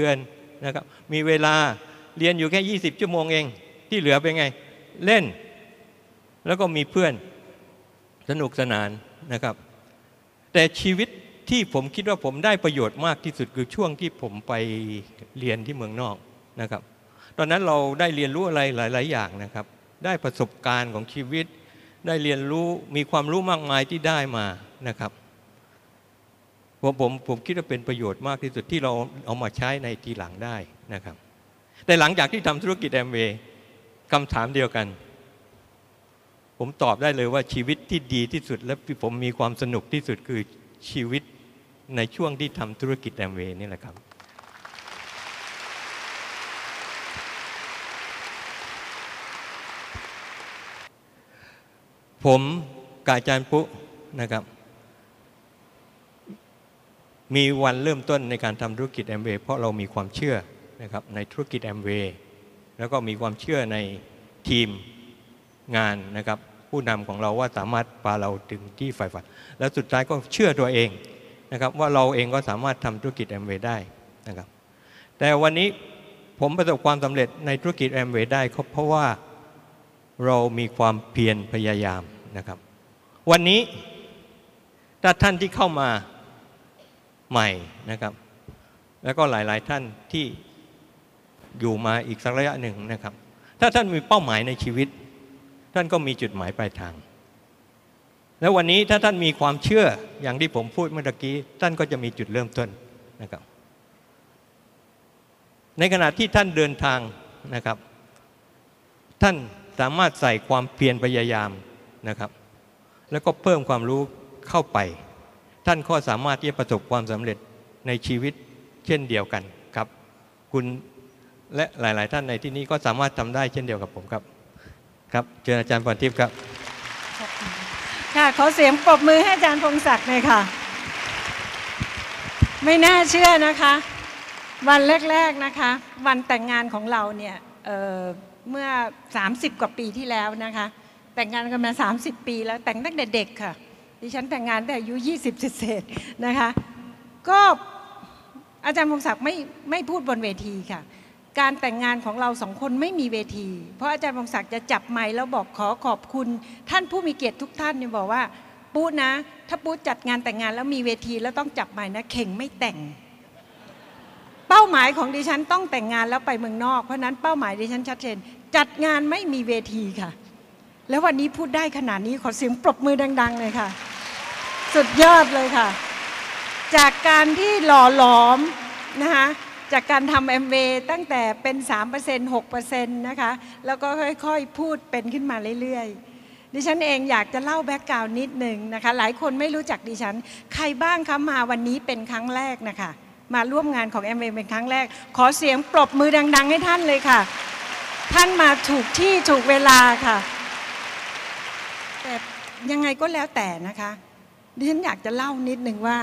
เดือนนะครับมีเวลาเรียนอยู่แค่ 20 ชั่วโมงเอง ที่เหลือเป็นไง เล่น แล้วก็มีเพื่อนสนุกสนานนะครับ แต่ชีวิตที่ผมคิดว่าผมได้ประโยชน์มากที่สุดคือช่วงที่ผมไปเรียนที่เมืองนอกนะครับ ตอนนั้นเราได้เรียนรู้อะไรหลาย ๆ อย่างนะครับ ได้ประสบการณ์ของชีวิต ได้เรียนรู้มีความรู้มากมายที่ได้มานะครับ ผมผมผมคิดว่าเป็นประโยชน์มากที่สุดที่เราเอามาใช้ในทีหลังได้นะครับ แต่หลังจากที่ทำธุรกิจแอมเวย์คำถามเดียวกัน ผมตอบได้เลยว่าชีวิตที่ดีที่สุด และผมมีความสนุกที่สุดคือชีวิตในช่วงที่ทำธุรกิจแอมเวย์นี่แหละครับผมกาจารย์ปุ๊นะครับ มีวันเริ่มต้นในการทำธุรกิจแอมเวย์เพราะเรามีความเชื่อนะครับในธุรกิจแอมเวย์แล้วก็มีความเชื่อในทีมงานนะครับผู้นำของเราว่าสามารถพาเราถึงที่ฝ่ายฝัน แล้วสุดท้ายก็เชื่อตัวเองนะครับว่าเราเองก็สามารถทำธุรกิจแอมเวย์ได้นะครับแต่วันนี้ผมประสบความสำเร็จในธุรกิจแอมเวย์ได้เพราะว่าเรามีความเพียรพยายามนะครับ วันนี้ถ้าท่านที่เข้ามา ใหม่นะครับ แล้วก็หลายๆท่านที่อยู่มาอีกสักระยะหนึ่งนะครับ ถ้าท่านมีเป้าหมายในชีวิต ท่านก็มีจุดหมายปลายทาง แล้ววันนี้ถ้าท่านมีความเชื่ออย่างที่ผมพูดเมื่อกี้ ท่านก็จะมีจุดเริ่มต้นนะครับ ในขณะที่ท่านเดินทางนะครับ ท่านสามารถใส่ความเพียรพยายามนะครับ แล้วก็เพิ่มความรู้เข้าไป ท่านก็สามารถที่จะประสบความสำเร็จในชีวิตเช่นเดียวกันครับ คุณและหลาย ๆ ท่านในที่นี้ก็สามารถทำได้เช่นเดียวกับผมครับครับเชิญอาจารย์พรทิพย์ครับค่ะขอเสียงปรบมือให้อาจารย์พงศักดิ์หน่อยค่ะ ไม่น่าเชื่อนะคะ วันแรก ๆนะคะ วันแต่งงานของเราเนี่ยเอ่อเมื่อ 30 กว่าปีที่แล้วนะคะ แต่งงานกันมา 30 ปีแล้วแต่งตั้งแต่เด็กค่ะ ดิฉันแต่งงานแต่อายุ 20เศษๆนะคะ ก็อาจารย์พงศักดิ์ไม่ไม่พูดบนเวทีค่ะ การแต่งงานของเราสองคนไม่มีเวที เพราะอาจารย์พงศักดิ์จะจับไมค์แล้วบอกขอขอบคุณ ท่านผู้มีเกียรติทุกท่านเนี่ยบอกว่าปู๊นะ ถ้าปู๊จัดงานแต่งงานแล้วมีเวทีแล้วต้องจับไมค์นะเข่งไม่แต่ง เป้าหมายของดิฉันต้องแต่งงานแล้วไปเมืองนอก เพราะนั้นเป้าหมายดิฉันชัดเจน จัดงานไม่มีเวทีค่ะ แล้ววันนี้พูดได้ขนาดนี้ขอเสียงปรบมือดัง ๆ เลยค่ะ สุดยอดเลยค่ะ จากการที่หล่อหลอมนะคะจากการทำแอมเวตั้งแต่เป็น 3% 6%นะคะแล้วก็ค่อยๆ พูดเป็นขึ้นมาเรื่อยๆ ดิฉันเองอยากจะเล่า background นิดหนึ่งนะคะ หลายคนไม่รู้จักดิฉัน ใครบ้างคะมาวันนี้เป็นครั้งแรกนะคะ มาร่วมงานของแอมเวย์เป็นครั้งแรก ขอเสียงปรบมือดัง ๆ ให้ท่านเลยค่ะ ท่านมาถูกที่ถูกเวลาค่ะ แต่ยังไงก็แล้วแต่นะคะ ดิฉันอยากจะเล่านิดหนึ่งว่า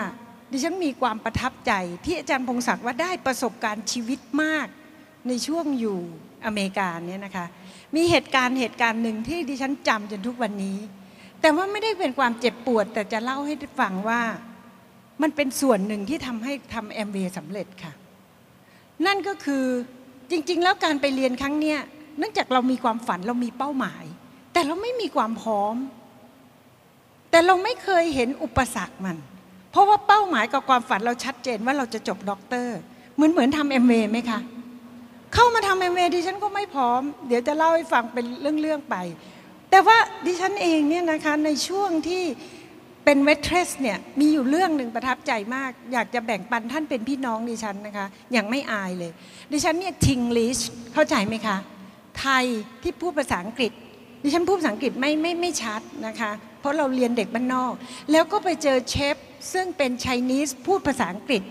ดิฉันมีความประทับใจที่อาจารย์พงศักดิ์ว่าได้ประสบการณ์ชีวิตมากในช่วงอยู่อเมริกาเนี่ยนะคะ มีเหตุการณ์เหตุการณ์หนึ่งที่ดิฉันจำจนทุกวันนี้ แต่ว่าไม่ได้เป็นความเจ็บปวด แต่จะเล่าให้ฟังว่ามันเป็นส่วนหนึ่งที่ทำให้ทำแอมเวย์สำเร็จค่ะ นั่นก็คือจริง ๆ แล้วการไปเรียนครั้งเนี้ยเนื่องจากเรามีความฝันเรามีเป้าหมาย แต่เราไม่มีความพร้อม แต่เราไม่เคยเห็นอุปสรรคมัน เพราะว่าเป้าหมายกับความฝันเราชัดเจนว่าเราจะจบด็อกเตอร์ เหมือนเหมือนทำแอมเวย์ไหมคะ เข้ามาทำแอมเวย์ดิฉันก็ไม่พร้อม เดี๋ยวจะเล่าให้ฟังเป็นเรื่องๆไป แต่ว่าดิฉันเองเนี่ยนะคะในช่วงที่เป็น waitress เนี่ยมีอยู่เรื่องหนึ่งประทับใจมาก อยากจะแบ่งปันท่านเป็นพี่น้องดิฉันนะคะอย่างไม่อายเลย ดิฉันเนี่ย Tinglish เข้าใจไหมคะ ไทยที่พูดภาษาอังกฤษ ดิฉันพูดภาษาอังกฤษไม่ไม่ไม่ชัดนะคะ เพราะเราเรียนเด็กบ้านนอก แล้วก็ไปเจอเชฟซึ่งเป็น Chinese พูดภาษาอังกฤษ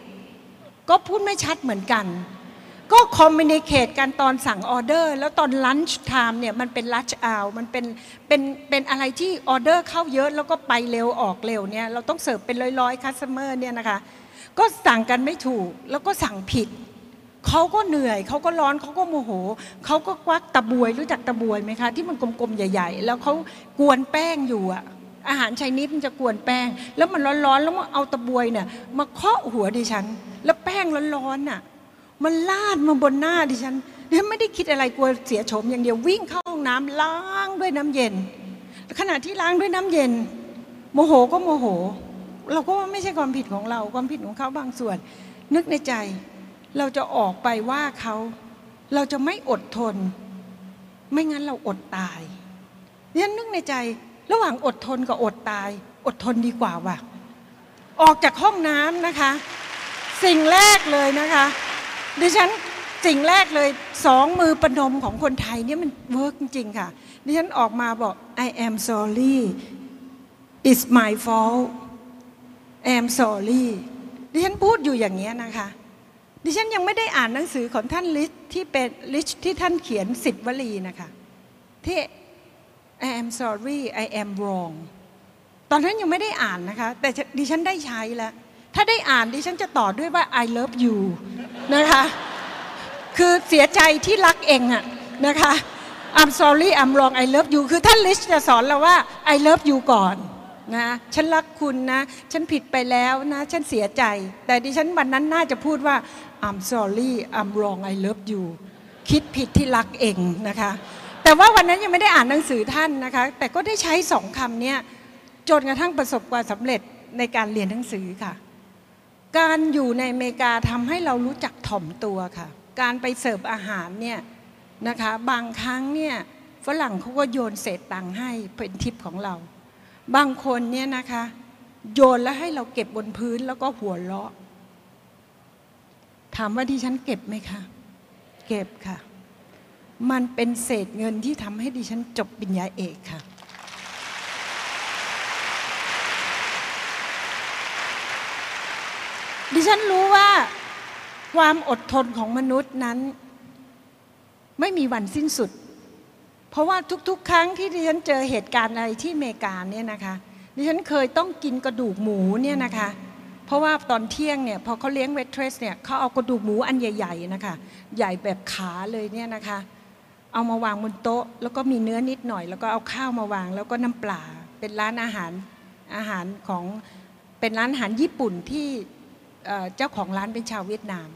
ก็พูดไม่ชัดเหมือนกัน ก็คอมมิ n นิเค e กันตอนสั่งออเดอร์ แล้วตอน lunch time เนี่ยมันเป็นลัชอ u มันเป็นเป็นเป็นอะไรที่ออเดอร์เข้าเยอะแล้วก็ไปเร็วออกเร็วเนี่ยเราต้องเสิร์ฟเป็นร้อยๆ customer เนี่ยนะคะก็สั่งกันไม่ถูกแล้วก็สั่งผิดเขาก็เหนื่อยเขาก็ร้อนเขาก็โมโหเขาก็ควักตะบวยรู้จักตะบวยไหมคะ ที่มันกลมๆใหญ่ ๆ แล้วเขากวนแป้งอยู่อะ อาหารไชนีสมันจะกวนแป้ง แล้วมันร้อนๆ แล้วมันเอาตะบวยเนี่ยมาเคาะหัวดิฉัน แล้วแป้งร้อนๆน่ะมันลาดมาบนหน้าดิฉันดิฉันไม่ได้คิดอะไรกลัวเสียโฉมอย่างเดียววิ่งเข้าห้องน้ำล้างด้วยน้ำเย็น ขณะที่ล้างด้วยน้ำเย็น โมโหก็โมโห เราก็ว่าไม่ใช่ความผิดของเราความผิดของเขาบางส่วน นึกในใจ เราจะออกไปว่าเขาเราจะไม่อดทน ไม่งั้นเราอดตายเนี่ยนึกในใจ ระหว่างอดทนกับอดตาย อดทนดีกว่าว่ะ ออกจากห้องน้ำนะคะ สิ่งแรกเลยนะคะ ดิฉันสิ่งแรกเลยสองมือประนมของคนไทยเนี่ยมันเวิร์กจริงๆค่ะ ดิฉันออกมาบอก I am sorry it's my fault I am sorry ดิฉันพูดอยู่อย่างนี้ยนะคะ ดิฉันยังไม่ได้อ่านหนังสือของท่านลิชที่เป็นลิชที่ท่านเขียนสิบวลีนะคะที่ I am sorry I am wrong ตอนนั้นยังไม่ได้อ่านนะคะ แต่ดิฉันได้ใช้แล้ว ถ้าได้อ่านดิฉันจะต่อด้วยว่า I love you นะคะ คือเสียใจที่รักเองอะนะคะ I'm sorry I'm wrong I love you คือท่านลิชจะสอนเราว่า I love you ก่อนนะฉันรักคุณนะ ฉันผิดไปแล้วนะ ฉันเสียใจ แต่ดิฉันวันนั้นน่าจะพูดว่า I'm sorry I'm wrong I love you คิดผิดที่รักเองนะคะ แต่ว่าวันนั้นยังไม่ได้อ่านหนังสือท่านนะคะ แต่ก็ได้ใช้สองคำนี้จนกระทั่งประสบความสำเร็จในการเรียนหนังสือค่ะ การอยู่ในอเมริกาทำให้เรารู้จักถ่อมตัวค่ะ การไปเสิร์ฟอาหารเนี่ยนะคะบางครั้งเนี่ยฝรั่งเขาก็โยนเศษตังค์ให้เป็นทิปของเรา บางคนเนี่ยนะคะโยนแล้วให้เราเก็บบนพื้นแล้วก็หัวเราะ ถามว่าดิฉันเก็บไหมคะ เก็บค่ะ มันเป็นเศษเงินที่ทำให้ดิฉันจบปริญญาเอกค่ะ ดิฉันรู้ว่าความอดทนของมนุษย์นั้น ไม่มีวันสิ้นสุด เพราะว่าทุกๆ ครั้งที่ดิฉันเจอเหตุการณ์อะไรที่อเมริกาเนี่ยนะคะ ดิฉันเคยต้องกินกระดูกหมูเนี่ยนะคะเพราะว่าตอนเที่ยงเนี่ยพอเขาเลี้ยงเวทเทรสเนี่ยเขาเอากระดูกหมูอันใหญ่ ๆนะคะ ใหญ่แบบขาเลยเนี่ยนะคะ เอามาวางบนโต๊ะ แล้วก็มีเนื้อนิดหน่อย แล้วก็เอาข้าวมาวาง แล้วก็น้ำปลาเป็นร้านอาหารอาหารของเป็นร้านอาหารญี่ปุ่นที่เจ้าของร้านเป็นชาวเวียดนาม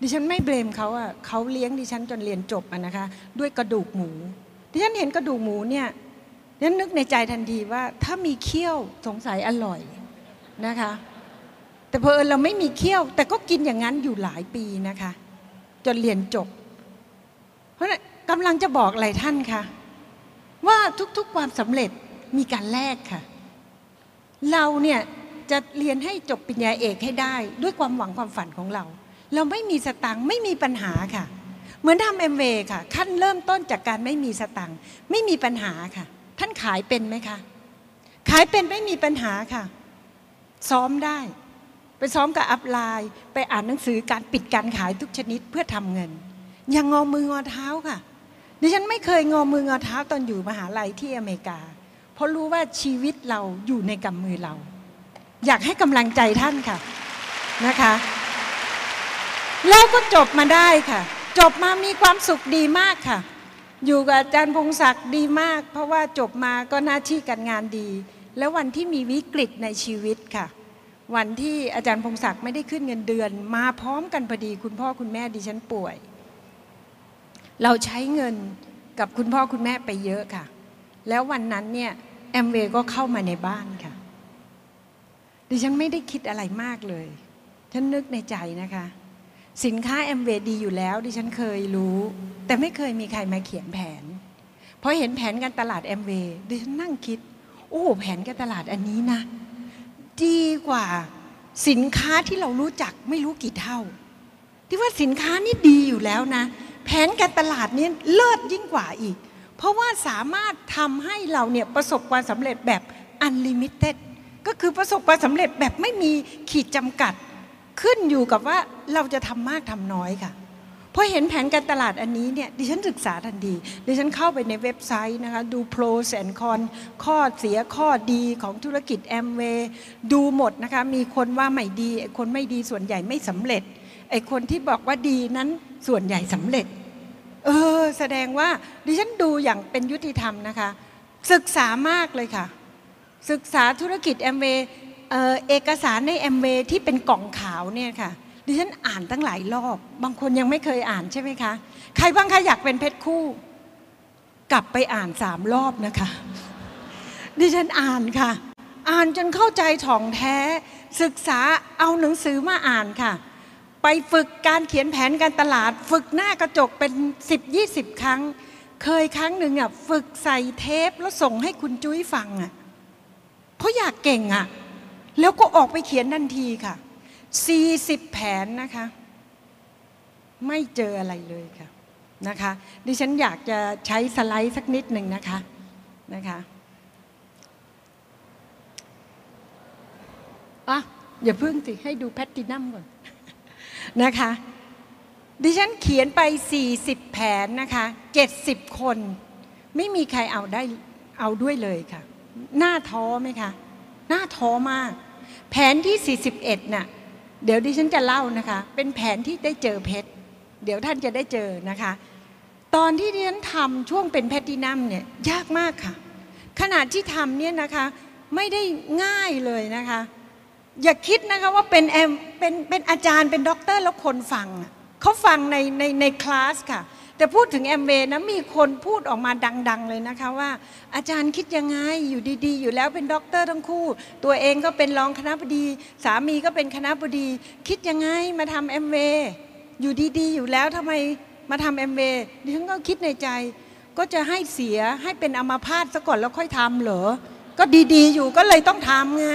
ดิฉันไม่เบลมเขาอะเขาเลี้ยงดิฉันจนเรียนจบอะนะคะ ด้วยกระดูกหมู ดิฉันเห็นกระดูกหมูเนี่ยดิฉันนึกในใจทันทีว่า ถ้ามีเคี่ยวสงสัยอร่อยนะคะ แต่เพอเราไม่มีเคี่ยว แต่ก็กินอย่างนั้นอยู่หลายปีนะคะ จนเรียนจบ เพราะฉะนั้น กำลังจะบอกอะไรท่านคะว่าทุกๆความสำเร็จมีการแลกค่ะ เราเนี่ยจะเรียนให้จบปริญญาเอกให้ได้ ด้วยความหวังความฝันของเรา เราไม่มีสตังค์ไม่มีปัญหาค่ะ เหมือนทำเอ็มเวค่ะ ขั้นเริ่มต้นจากการไม่มีสตังค์ไม่มีปัญหาค่ะ ท่านขายเป็นไหมคะ ขายเป็นไม่มีปัญหาค่ะ ซ้อมได้ ไปซ้อมกับอัพไลน์ ไปอ่านหนังสือการปิดการขายทุกชนิดเพื่อทำเงิน อย่างงอมืองอเท้าค่ะ ดิฉันไม่เคยงอมืองอเท้าตอนอยู่มหาลัยที่อเมริกา เพราะรู้ว่าชีวิตเราอยู่ในกำมือเรา อยากให้กำลังใจท่านค่ะนะคะแล้วก็จบมาได้ค่ะ จบมามีความสุขดีมากค่ะ อยู่กับอาจารย์พงศักดิ์ดีมาก เพราะว่าจบมาก็หน้าที่การงานดี แล้ววันที่มีวิกฤตในชีวิตค่ะ วันที่อาจารย์พงศักดิ์ไม่ได้ขึ้นเงินเดือน มาพร้อมกันพอดีคุณพ่อคุณแม่ดิฉันป่วย เราใช้เงินกับคุณพ่อคุณแม่ไปเยอะค่ะ แล้ววันนั้นเนี่ยแอมเวก็เข้ามาในบ้านค่ะ ดิฉันไม่ได้คิดอะไรมากเลย ฉันนึกในใจนะคะ สินค้าแอมเวดีอยู่แล้ว ดิฉันเคยรู้ แต่ไม่เคยมีใครมาเขียนแผนพอเห็นแผนการตลาดแอมเวดิฉันนั่งคิด โอ้แผนการตลาดอันนี้นะ ดีกว่าสินค้าที่เรารู้จักไม่รู้กี่เท่า ที่ว่าสินค้านี่ดีอยู่แล้วนะ แผนการตลาดนี้เลิศยิ่งกว่าอีก เพราะว่าสามารถทำให้เราเนี่ยประสบความสำเร็จแบบ unlimited ก็คือประสบความสำเร็จแบบไม่มีขีดจำกัด ขึ้นอยู่กับว่าเราจะทำมากทำน้อยค่ะพอเห็นแผนการตลาดอันนี้เนี่ยดิฉันศึกษาทันทีดิฉันเข้าไปในเว็บไซต์นะคะดู pros and cons ข้อเสียข้อดีของธุรกิจแอมเวย์ดูหมดนะคะมีคนว่าไม่ดีไอคนไม่ดีส่วนใหญ่ไม่สำเร็จไอคนที่บอกว่าดีนั้นส่วนใหญ่สำเร็จ เออ แสดงว่าดิฉันดูอย่างเป็นยุติธรรมนะคะ ศึกษามากเลยค่ะ ศึกษาธุรกิจแอมเวย์เอกสารในแอมเวย์ที่เป็นกล่องขาวเนี่ยค่ะ ดิฉันอ่านตั้งหลายรอบ บางคนยังไม่เคยอ่านใช่ไหมคะ ใครบ้างคะอยากเป็นเพชรคู่ กลับไปอ่านสามรอบนะคะ ดิฉันอ่านค่ะ อ่านจนเข้าใจถ่องแท้ ศึกษาเอาหนังสือมาอ่านค่ะ ไปฝึกการเขียนแผนการตลาด ฝึกหน้ากระจกเป็น 10 20 ครั้ง เคยครั้งหนึ่งอะฝึกใส่เทปแล้วส่งให้คุณจุ้ยฟังอะเพราะอยากเก่งอะ แล้วก็ออกไปเขียนทันทีค่ะ 40 แผนนะคะ ไม่เจออะไรเลยค่ะนะคะ ดิฉันอยากจะใช้สไลด์สักนิดหนึ่งนะคะนะคะอะอย่าเพิ่งสิให้ดูแพตตินัมก่อน นะคะ ดิฉันเขียนไป 40 แผนนะคะ 70 คน ไม่มีใครเอาได้เอาด้วยเลยค่ะ หน้าท้อไหมคะหน้าท้อมาก แผนที่ 41น่ะเดี๋ยวดิฉันจะเล่านะคะ เป็นแผนที่ได้เจอเพชร เดี๋ยวท่านจะได้เจอนะคะ ตอนที่ดิฉันทำช่วงเป็นแพตตินัมเนี่ยยากมากค่ะ ขนาดที่ทำเนี่ยนะคะ ไม่ได้ง่ายเลยนะคะ อย่าคิดนะคะว่าเป็นแอมเป็นเป็นอาจารย์เป็นด็อกเตอร์แล้วคนฟังเขาฟังในในในคลาสค่ะ แต่พูดถึงแอมเวย์นะมีคนพูดออกมาดัง ๆ เลยนะคะว่า อาจารย์คิดยังไงอยู่ดีๆ อยู่แล้วเป็นด็อกเตอร์ทั้งคู่ ตัวเองก็เป็นรองคณะบดี สามีก็เป็นคณะบดี คิดยังไงมาทำแอมเวย์อยู่ดีๆ อยู่แล้วทำไมมาทำแอมเวย์ดิฉันก็คิดในใจ ก็จะให้เสียให้เป็นอมาพาตซะก่อนแล้วค่อยทำเหรอก็ดีๆ อยู่ก็เลยต้องทำไง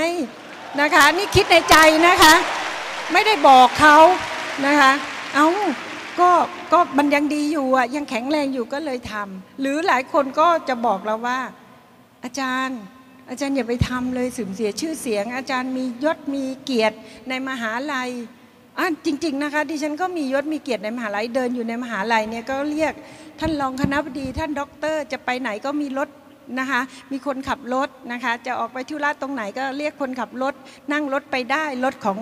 นะคะนี่คิดในใจนะคะ ไม่ได้บอกเขานะคะ เอาก็ก็มันยังดีอยู่อะยังแข็งแรงอยู่ก็เลยทำหรือหลายคนก็จะบอกเราว่า อาจารย์ อาจารย์อย่าไปทำเลยสูญเสียชื่อเสียง อาจารย์มียศมีเกียรติในมหาลัยอะจริง ๆนะคะดิฉันก็มียศมีเกียรติในมหาลัยเดินอยู่ในมหาลัยเนี่ยก็เรียกท่านรองคณะบดีท่านด็อกเตอร์จะไปไหนก็มีรถ นะคะมีคนขับรถนะคะจะออกไปธุระตรงไหนก็เรียกคนขับรถ นั่งรถไปได้รถของ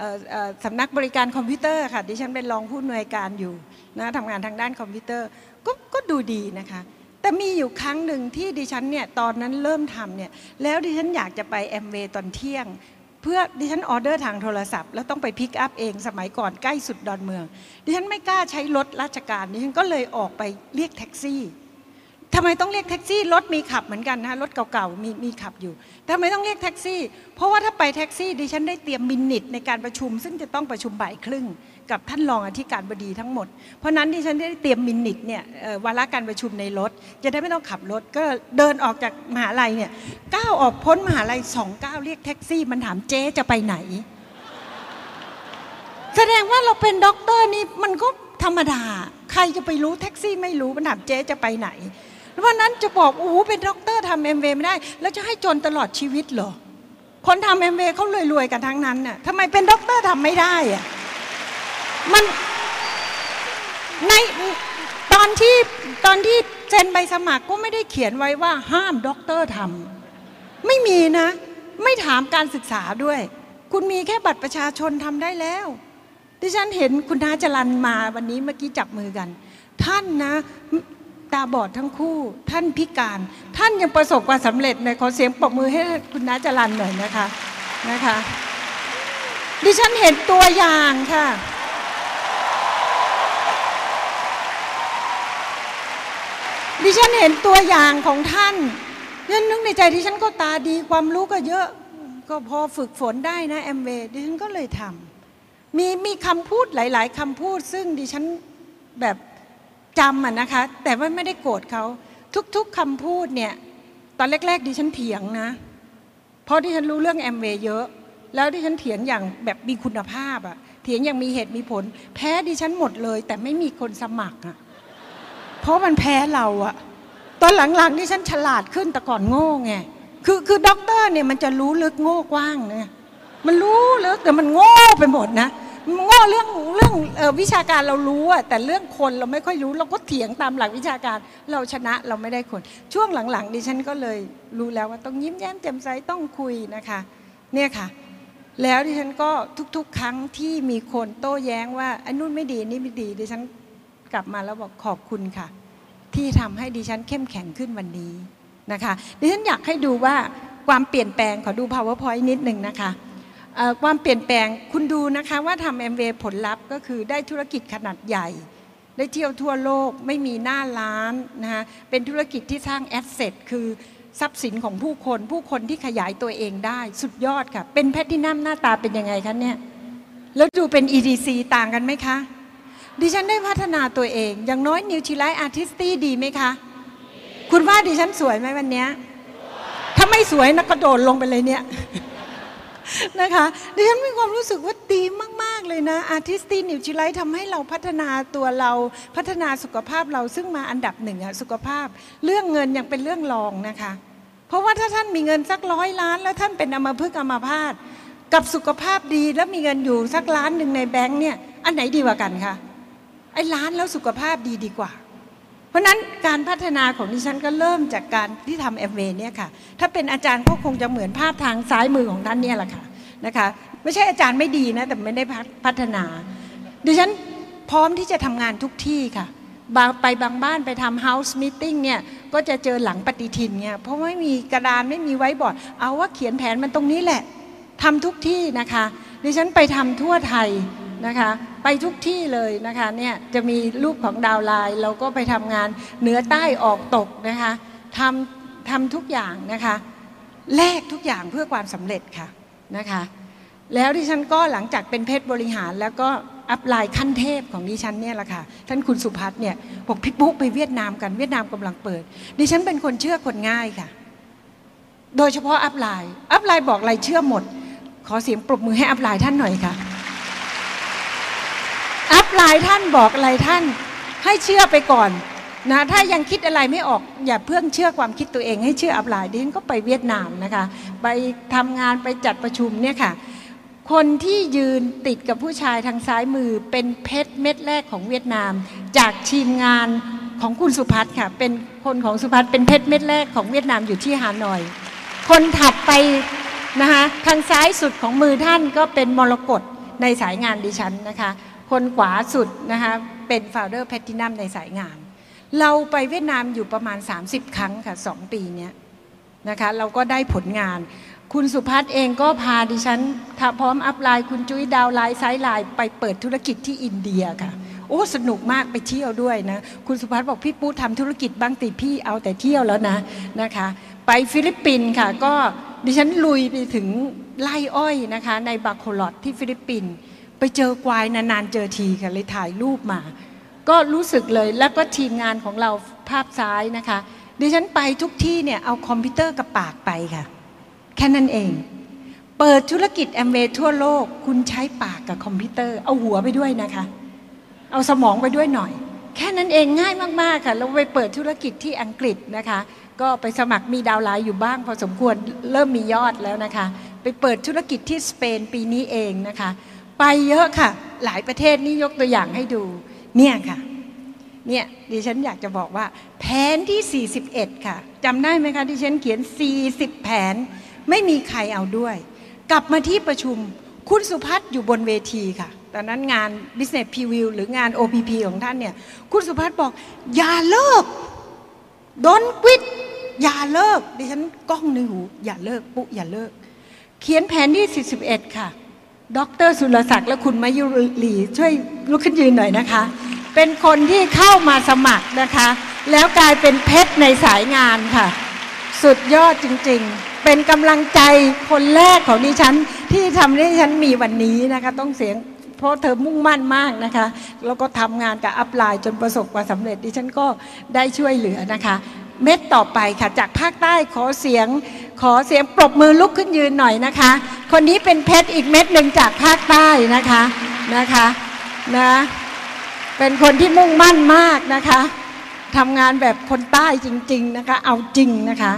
ออสำนักบริการคอมพิวเตอร์ค่ะดิฉันเป็นรองผู้อำนวยการอยู่นะทำงานทางด้านคอมพิวเตอร์ก็ก็ดูดีนะคะ แต่มีอยู่ครั้งหนึ่งที่ดิฉันเนี่ยตอนนั้นเริ่มทำเนี่ยแล้วดิฉันอยากจะไปแอมเวย์ตอนเที่ยง เพื่อดิฉันออเดอร์ทางโทรศัพท์ แล้วต้องไป pick up เองสมัยก่อนใกล้สุดดอนเมือง ดิฉันไม่กล้าใช้รถราชการดิฉันก็เลยออกไปเรียกแท็กซี่ ทำไมต้องเรียกแท็กซี่รถมีขับเหมือนกันนะรถเก่าๆมีมีขับอยู่ทำไมต้องเรียกแท็กซี่ เพราะว่าถ้าไปแท็กซี่ดิฉันได้เตรียม minute ในการประชุม ซึ่งจะต้องประชุมบ่ายครึ่ง กับท่านรองอธิการบดีทั้งหมด เพราะนั้นดิฉันได้เตรียม minute เนี่ยวาระการประชุมในรถ จะได้ไม่ต้องขับรถก็เดินออกจากมหาลัยเนี่ยก้าวออกพ้นมหาลัยสองก้าวเรียกแท็กซี่ มันถามเจ๊จะไปไหน แสดงว่าเราเป็นด็อกเตอร์นี่มันก็ธรรมดา ใครจะไปรู้แท็กซี่ไม่รู้มันถามเจ๊จะไปไหน เพราะนั้นจะบอกโอ้โหเป็นด็อกเตอร์ทำแอมเวย์ไม่ได้ แล้วจะให้จนตลอดชีวิตเหรอ คนทำแอมเวย์เขารวยๆกันทั้งนั้นน่ะทำไมเป็นด็อกเตอร์ทำไม่ได้อะมันในตอนที่ตอนที่เซ็นใบสมัครก็ไม่ได้เขียนไว้ว่าห้ามด็อกเตอร์ทำไม่มีนะ ไม่ถามการศึกษาด้วย คุณมีแค่บัตรประชาชนทำได้แล้วดิฉันเห็นคุณนาจรันมาวันนี้เมื่อกี้จับมือกัน ท่านนะ ตาบอดทั้งคู่ ท่านพิการ ท่านยังประสบความสำเร็จเลยขอเสียงปรบมือให้คุณน้าจรันหน่อยนะคะนะคะ ดิฉันเห็นตัวอย่างค่ะ ดิฉันเห็นตัวอย่างของท่านดิฉันนึกในใจดิฉันก็ตาดีความรู้ก็เยอะก็พอฝึกฝนได้นะแอมเวดิฉันก็เลยทำมีมีคำพูดหลาย ๆคำพูดซึ่งดิฉันแบบ จำอะนะคะ แต่ว่าไม่ได้โกรธเขาทุกๆคำพูดเนี่ยตอนแรกๆดิฉันเถียงนะ เพราะดิฉันรู้เรื่องแอมเวย์เยอะ แล้วดิฉันเถียงอย่างแบบมีคุณภาพอะเถียงอย่างมีเหตุมีผล แพ้ดิฉันหมดเลย แต่ไม่มีคนสมัครอะเพราะมันแพ้เราอะตอนหลังๆนี่ฉันฉลาดขึ้นแต่ก่อนโง่ไงคือคือด็อกเตอร์เนี่ยมันจะรู้ลึกโง่กว้างเนี่ยมันรู้ลึกแต่มันโง่ไปหมดนะ โง่เรื่องเรื่องออวิชาการเรารู้อะแต่เรื่องคนเราไม่ค่อยรู้เราก็เถียงตามหลักวิชาการ เราชนะเราไม่ได้คน ช่วงหลังๆ ดิฉันก็เลยรู้แล้วว่าต้องยิ้มแย้มแจ่มใสต้องคุยนะคะ เนี่ยค่ะ แล้วดิฉันก็ทุกๆ ครั้งที่มีคนโต้แย้งว่าอันนู้นไม่ดีนี่ไม่ดี ดิฉันกลับมาแล้วบอกขอบคุณค่ะ ที่ทำให้ดิฉันเข้มแข็งขึ้นวันนี้นะคะ ดิฉันอยากให้ดูว่าความเปลี่ยนแปลงขอดู powerpoint นิดหนึ่งนะคะ ความเปลี่ยนแปลงคุณดูนะคะว่าทำแอมเวย์ผลลัพธ์ก็คือได้ธุรกิจขนาดใหญ่ ได้เที่ยวทั่วโลกไม่มีหน้าร้านนะคะเป็นธุรกิจที่สร้าง asset คือทรัพย์สินของผู้คนผู้คนที่ขยายตัวเองได้ สุดยอดค่ะ เป็นแพทตินัมหน้าตาเป็นยังไงคะเนี่ย แล้วดูเป็น EDC ต่างกันไหมคะ ดิฉันได้พัฒนาตัวเอง อย่างน้อยนิวท i ไล e ์อาร์ติสตี้ดีไหมคะ คุณว่าดิฉันสวยไหมวันเนี้ยถ้าไม่สวยนะกระโดดลงไปเลยเนี่ย นะคะดิฉันมีความรู้สึกว่าดีมาก ๆ เลยนะ Artistry Nutrilite ทำให้เราพัฒนาตัวเราพัฒนาสุขภาพเราซึ่งมาอันดับหนึ่งอะสุขภาพ เรื่องเงินยังเป็นเรื่องรองนะคะ เพราะว่าถ้าท่านมีเงินสักร้อยล้าน แล้วท่านเป็นอัมพฤกษ์อัมพาตกับสุขภาพดีแล้วมีเงินอยู่สักล้านหนึ่งในแบงค์เนี่ยอันไหนดีกว่ากันคะไอ้ล้านแล้วสุขภาพดีดีกว่า เพราะนั้นการพัฒนาของดิฉันก็เริ่มจากการที่ทำแอมเวย์เนี่ยค่ะ ถ้าเป็นอาจารย์ก็คงจะเหมือนภาพทางซ้ายมือของท่านเนี่ยแหละค่ะนะคะไม่ใช่อาจารย์ไม่ดีนะแต่ไม่ได้พัฒนา ดิฉันพร้อมที่จะทำงานทุกที่ค่ะบางไปบางบ้านไปทำ house meeting เนี่ยก็จะเจอหลังปฏิทินเนี่ยเพราะไม่มีกระดานไม่มีไว้บอร์ด เอาว่าเขียนแผนมันตรงนี้แหละทำทุกที่นะคะ ดิฉันไปทำทั่วไทย นะคะไปทุกที่เลยนะคะเนี่ยจะมีรูปของดาวไลน์เราก็ไปทำงานเหนือใต้ออกตกนะคะทำทำทุกอย่างนะคะแลกทุกอย่างเพื่อความสำเร็จค่ะนะคะแล้วดิฉันก็หลังจากเป็นเพชรบริหาร แล้วก็อัพไลน์ขั้นเทพของดิฉันเนี่ยแหละค่ะท่านคุณสุพัฒน์เนี่ยบอกพี่ปุ๊กไปเวียดนามกันเวียดนามกำลังเปิด ดิฉันเป็นคนเชื่อคนง่ายค่ะ โดยเฉพาะ upline upline บอกอะไรเชื่อหมด ขอเสียงปรบมือให้ upline ท่านหน่อยค่ะ upline ท่านบอกอะไรท่าน ให้เชื่อไปก่อนนะถ้ายังคิดอะไรไม่ออกอย่าเพิ่งเชื่อความคิดตัวเอง ให้เชื่อ upline ดิฉันก็ไปเวียดนามนะคะไปทำงานไปจัดประชุมเนี่ยค่ะ คนที่ยืนติดกับผู้ชายทางซ้ายมือเป็นเพชรเม็ดแรกของเวียดนาม จากทีมงานของคุณสุพัฒน์ค่ะ เป็นคนของสุพัฒน์เป็นเพชรเม็ดแรกของเวียดนามอยู่ที่ฮานอย คนถัดไปนะคะทางซ้ายสุดของมือท่านก็เป็นมรกตในสายงานดิฉันนะคะ คนขวาสุดนะคะเป็น Founder Platinum ในสายงาน เราไปเวียดนามอยู่ประมาณ 30 ครั้งค่ะสองปีเนี้ยนะคะเราก็ได้ผลงาน คุณสุพัฒน์เองก็พาดิฉันพร้อม upline คุณจุ้ย downline sideline ไปเปิดธุรกิจที่อินเดียค่ะโอ้สนุกมากไปเที่ยวด้วยนะ คุณสุพัฒน์บอกพี่ปูทำธุรกิจบ้างสิพี่เอาแต่เที่ยวแล้วนะนะคะ ไปฟิลิปปินส์ค่ะก็ดิฉันลุยไปถึงไร่อ้อยนะคะในบาโคลอตที่ฟิลิปปินส์ ไปเจอควายนานๆเจอทีค่ะเลยถ่ายรูปมา ก็รู้สึกเลยแล้วก็ทีมงานของเราภาพซ้ายนะคะ ดิฉันไปทุกที่เนี่ยเอาคอมพิวเตอร์กับปากไปค่ะ แค่นั้นเอง เปิดธุรกิจแอมเวย์ทั่วโลก คุณใช้ปากกับคอมพิวเตอร์ เอาหัวไปด้วยนะคะ เอาสมองไปด้วยหน่อย แค่นั้นเองง่ายมากๆค่ะเราไปเปิดธุรกิจที่อังกฤษนะคะ ก็ไปสมัครมีดาวไลน์อยู่บ้าง พอสมควรเริ่มมียอดแล้วนะคะ ไปเปิดธุรกิจที่สเปนปีนี้เองนะคะ ไปเยอะค่ะ หลายประเทศนี่ยกตัวอย่างให้ดู เนี่ยค่ะ เนี่ยดิฉันอยากจะบอกว่า แผนที่ 41 ค่ะจำได้ไหมคะดิฉันเขียน 40 แผน ไม่มีใครเอาด้วย กลับมาที่ประชุมคุณสุพัฒน์อยู่บนเวทีค่ะ ตอนนั้นงาน Business Preview หรืองาน OPP ของท่านเนี่ย คุณสุพัฒน์บอก อย่าเลิกดนกิดอย่าเลิก ดิฉันก้องในหู อย่าเลิก ปุ๊อย่าเลิก เขียนแผนที่ 41 ค่ะ ดรสุรศักดิ์และคุณมายุรีช่วยลุกขึ้นยืนหน่อยนะคะ เป็นคนที่เข้ามาสมัครนะคะ แล้วกลายเป็นเพชรในสายงานค่ะ สุดยอดจริงๆ เป็นกำลังใจคนแรกของดิฉัน ที่ทำให้ดิฉันมีวันนี้นะคะ ต้องเสียงเพราะเธอมุ่งมั่นมากนะคะ แล้วก็ทำงานกับอัพไลน์จนประสบความสำเร็จดิฉันก็ได้ช่วยเหลือนะคะ เม็ดต่อไปค่ะ จากภาคใต้ขอเสียง ขอเสียงปรบมือลุกขึ้นยืนหน่อยนะคะ คนนี้เป็นเพชรอีกเม็ดหนึ่งจากภาคใต้นะคะนะคะนะเป็นคนที่มุ่งมั่นมากนะคะทำงานแบบคนใต้จริง ๆนะคะ เอาจริงนะคะ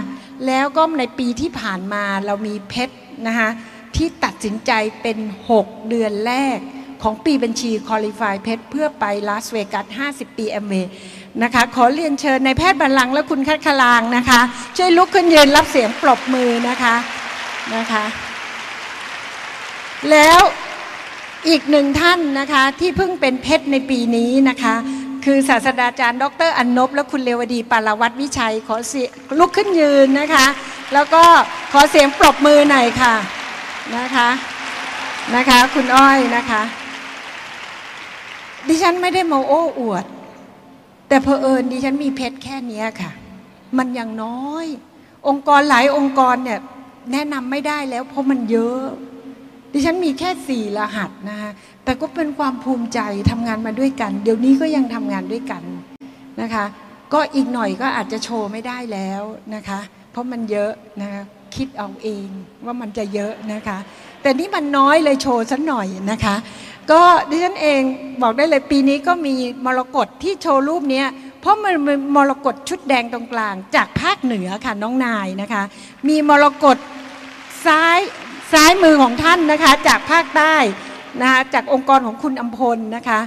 แล้วก็ในปีที่ผ่านมาเรามีเพชรนะคะที่ตัดสินใจเป็น 6 เดือนแรกของปีบัญชี qualify เพชรเพื่อไปลาสเวกัส 50 ปีแอมเวย์ นะคะ ขอเรียนเชิญนายแพทย์บัลลังก์และคุณคัดคลางนะคะ ช่วยลุกขึ้นยืนรับเสียงปรบมือนะคะนะคะ แล้วอีกหนึ่งท่านนะคะที่เพิ่งเป็นเพชรในปีนี้นะคะ คือศาสตราจารย์ ดร.อรรณพและคุณเลวดีปารวัตรวิชัย ขอเสียลุกขึ้นยืนนะคะ แล้วก็ขอเสียงปรบมือหน่อยค่ะนะคะนะคะ คุณอ้อยนะคะ ดิฉันไม่ได้มาโอ้อวด แต่เพอเอิญดิฉันมีเพชรแค่เนี้ยค่ะ มันยังน้อย องค์กรหลายองค์กรเนี่ยแนะนำไม่ได้แล้วเพราะมันเยอะ ดิฉันมีแค่สี่รหัสนะคะแต่ก็เป็นความภูมิใจทำงานมาด้วยกัน เดี๋ยวนี้ก็ยังทำงานด้วยกันนะคะ ก็อีกหน่อยก็อาจจะโชว์ไม่ได้แล้วนะคะ เพราะมันเยอะนะคะคิดเอาเองว่ามันจะเยอะนะคะ แต่นี่มันน้อยเลยโชว์สักหน่อยนะคะ ก็ดิฉันเองบอกได้เลยปีนี้ก็มีมรกตที่โชว์รูปนี้เพราะมันมรกตชุดแดงตรงกลาง จากภาคเหนือค่ะน้องนายนะคะ มีมรกตซ้ายซ้ายมือของท่านนะคะ จากภาคใต้นะคะจากองค์กรของคุณอัมพลนะคะ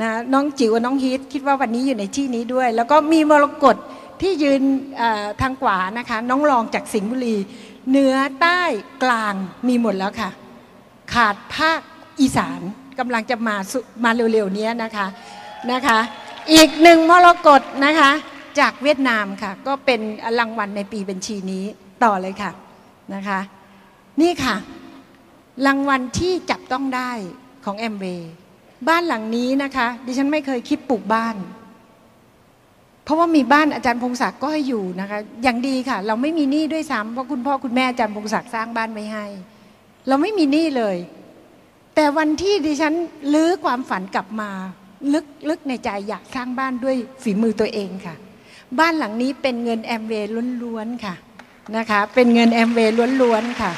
นะน้องจิ๋วน้องฮิตคิดว่าวันนี้อยู่ในที่นี้ด้วย แล้วก็มีมรกตที่ยืนทางขวานะคะ น้องรองจากสิงห์บุรี เหนือใต้กลางมีหมดแล้วค่ะ ขาดภาคอีสาน กำลังจะมามาเร็วๆนี้นะคะนะคะ อีกหนึ่งมรกตนะคะ จากเวียดนามค่ะ ก็เป็นรางวัลในปีบัญชีนี้ต่อเลยค่ะนะคะ นี่ค่ะ รางวัลที่จับต้องได้ของแอมเบบ้านหลังนี้นะคะ ดิฉันไม่เคยคิดปลูกบ้าน เพราะว่ามีบ้านอาจารย์พงศักดิ์ก็ให้อยู่นะคะ อย่างดีค่ะ เราไม่มีหนี้ด้วยซ้ำเพราะคุณพ่อคุณแม่อาจารย์พงศักดิ์สร้างบ้านไว้ให้ เราไม่มีหนี้เลย แต่วันที่ดิฉันลื้อความฝันกลับมาลึกลึกในใจอยากสร้างบ้านด้วยฝีมือตัวเองค่ะ บ้านหลังนี้เป็นเงินแอมเวย์ล้วนๆค่ะนะคะเป็นเงินแอมเวย์ล้วนๆค่ะ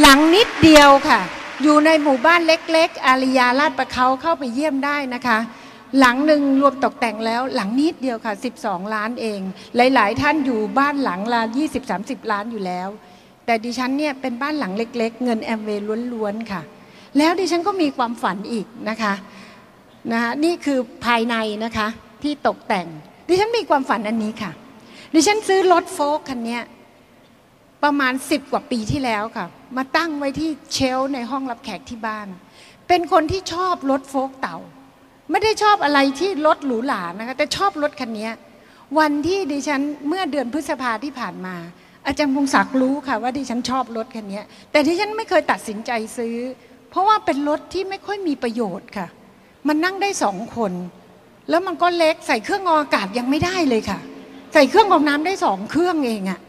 หลังนิดเดียวค่ะ อยู่ในหมู่บ้านเล็ก ๆ อาริยาลาดประเขาเข้าไปเยี่ยมได้นะคะ หลังหนึ่งรวมตกแต่งแล้ว หลังนิดเดียวค่ะ 12 ล้านเอง หลาย ๆ ท่านอยู่บ้านหลังละ20-30 ล้านอยู่แล้ว แต่ดิฉันเนี่ยเป็นบ้านหลังเล็ก ๆ เงินแอมเวย์ล้วนๆค่ะ แล้วดิฉันก็มีความฝันอีกนะคะนะคะนี่คือภายในนะคะที่ตกแต่ง ดิฉันมีความฝันอันนี้ค่ะ ดิฉันซื้อรถโฟล์กคันนี้ประมาณสิบกว่าปีที่แล้วค่ะ มาตั้งไว้ที่เชลในห้องรับแขกที่บ้าน เป็นคนที่ชอบรถโฟล์กเต่า ไม่ได้ชอบอะไรที่รถหรูหรานะคะ แต่ชอบรถคันนี้วันที่ดิฉันเมื่อเดือนพฤษภาที่ผ่านมา อาจารย์พงศักดิ์รู้ค่ะว่าดิฉันชอบรถคันนี้แต่ดิฉันไม่เคยตัดสินใจซื้อ เพราะว่าเป็นรถที่ไม่ค่อยมีประโยชน์ค่ะ มันนั่งได้สองคน แล้วมันก็เล็กใส่เครื่องออากาศยังไม่ได้เลยค่ะ ใส่เครื่องกรองน้ำได้สองเครื่องเองอะ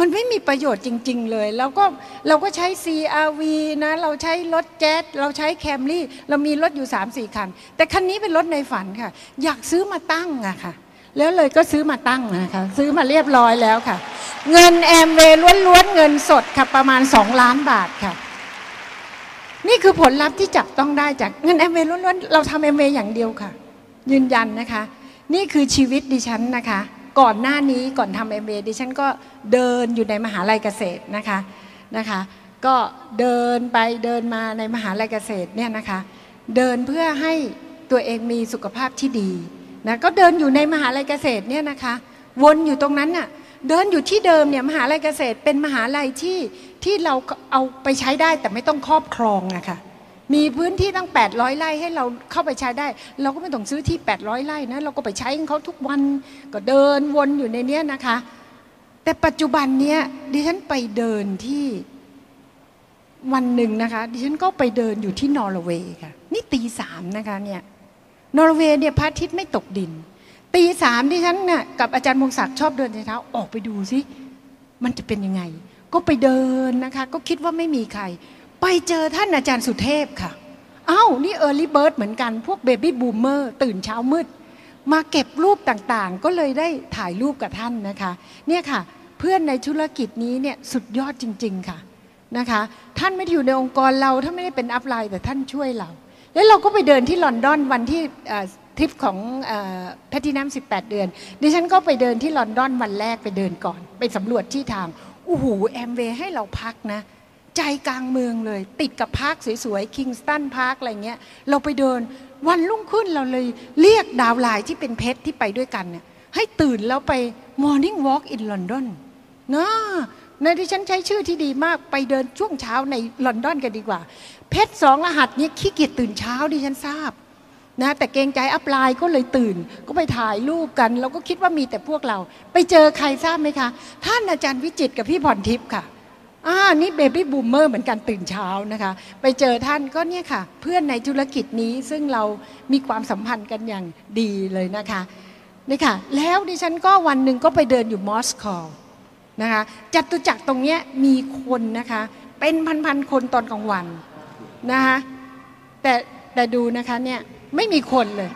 มันไม่มีประโยชน์จริง ๆ เลย แล้วก็เราก็ใช้ CRV นะ เราใช้รถแจ๊สเราใช้แคมรี่ เรามีรถอยู่ 3 4 คัน แต่คันนี้เป็นรถในฝันค่ะ อยากซื้อมาตั้งอะค่ะ แล้วเลยก็ซื้อมาตั้งนะคะ ซื้อมาเรียบร้อยแล้วค่ะ เงินแอมเวล้วนๆเงินสดค่ะ ประมาณ 2 ล้านบาทค่ะ นี่คือผลลัพธ์ที่จับต้องได้จากเงินแอมเวย์ล้วนๆเราทำแอมเวย์อย่างเดียวค่ะ ยืนยันนะคะ นี่คือชีวิตดิฉันนะคะ ก่อนหน้านี้ก่อนทำเอ็มเดิฉันก็เดินอยู่ในมหาลัยเกษตรนะคะนะคะ ก็เดินไปเดินมาในมหาลัยเกษตรเนี่ยนะคะ เดินเพื่อให้ตัวเองมีสุขภาพที่ดีนะก็เดินอยู่ในมหาลัยเกษตรเนี่ยนะคะ วนอยู่ตรงนั้นน่ะ เดินอยู่ที่เดิมเนี่ยมหาลัยเกษตรเป็นมหาลัยที่ที่เราเอาไปใช้ได้แต่ไม่ต้องครอบครองนะคะมีพื้นที่ตั้ง 800 ไร่ให้เราเข้าไปใช้ได้ เราก็ไม่ต้องซื้อที่ 800 ไร่นะเราก็ไปใช้ของเขาทุกวันก็เดินวนอยู่ในเนี้ยนะคะ แต่ปัจจุบันเนี้ยดิฉันไปเดินที่วันหนึ่งนะคะ ดิฉันก็ไปเดินอยู่ที่นอร์เวย์ค่ะ นี่ตีสามนะคะเนี่ยนอร์เวย์เนี่ยพระอาทิตย์ไม่ตกดิน ตีสามดิฉันเนี่ยกับอาจารย์มงศักดิ์ชอบเดินเช้าออกไปดูสิมันจะเป็นยังไง ก็ไปเดินนะคะ ก็คิดว่าไม่มีใคร ไปเจอท่านอาจารย์สุเทพค่ะอ้าวนี่ early bird เหมือนกันพวก baby boomer ตื่นเช้ามืด มาเก็บรูปต่างๆ ก็เลยได้ถ่ายรูปกับท่านนะคะ เนี่ยค่ะ เพื่อนในธุรกิจนี้เนี่ยสุดยอดจริง ๆค่ะนะคะ ท่านไม่ได้อยู่ในองค์กรเราท่านไม่ได้เป็น upline แต่ท่านช่วยเรา แล้วเราก็ไปเดินที่ลอนดอนวันที่ ทริปของแพทินัม18 เดือน ดิฉันก็ไปเดินที่ลอนดอนวันแรกไปเดินก่อน ไปสำรวจที่ทางโอ้โหแอมเวย์ให้เราพักนะ ใจกลางเมืองเลย ติดกับ park สวยๆ Kensington Park อะไรเงี้ย เราไปเดินวันรุ่งขึ้นเราเลยเรียก downline ที่เป็นเพชรที่ไปด้วยกันเนี่ยให้ตื่นแล้วไป Morning Walk in London นะเนี่ยดิฉันใช้ชื่อที่ดีมากไปเดินช่วงเช้าในลอนดอนกันดีกว่า เพชรสองรหัสนี้ขี้เกียจตื่นเช้าดิฉันทราบ นะแต่เกรงใจอัพไลน์ก็เลยตื่น ก็ไปถ่ายรูปกัน เราก็คิดว่ามีแต่พวกเรา ไปเจอใครทราบไหมคะ ท่านอาจารย์วิจิตกับพี่พรทิพย์ค่ะอ่านี่เบบี้บูมเมอร์เหมือนกันตื่นเช้านะคะ ไปเจอท่านก็เนี่ยค่ะ เพื่อนในธุรกิจนี้ซึ่งเรามีความสัมพันธ์กันอย่างดีเลยนะคะนี่ค่ะ แล้วดิฉันก็วันหนึ่งก็ไปเดินอยู่มอสโกนะคะจัตุจักรตรงเนี้ยมีคนนะคะ เป็นพันๆคนตอนกลางวันนะคะแต่แต่ดูนะคะเนี่ย ไม่มีคนเลย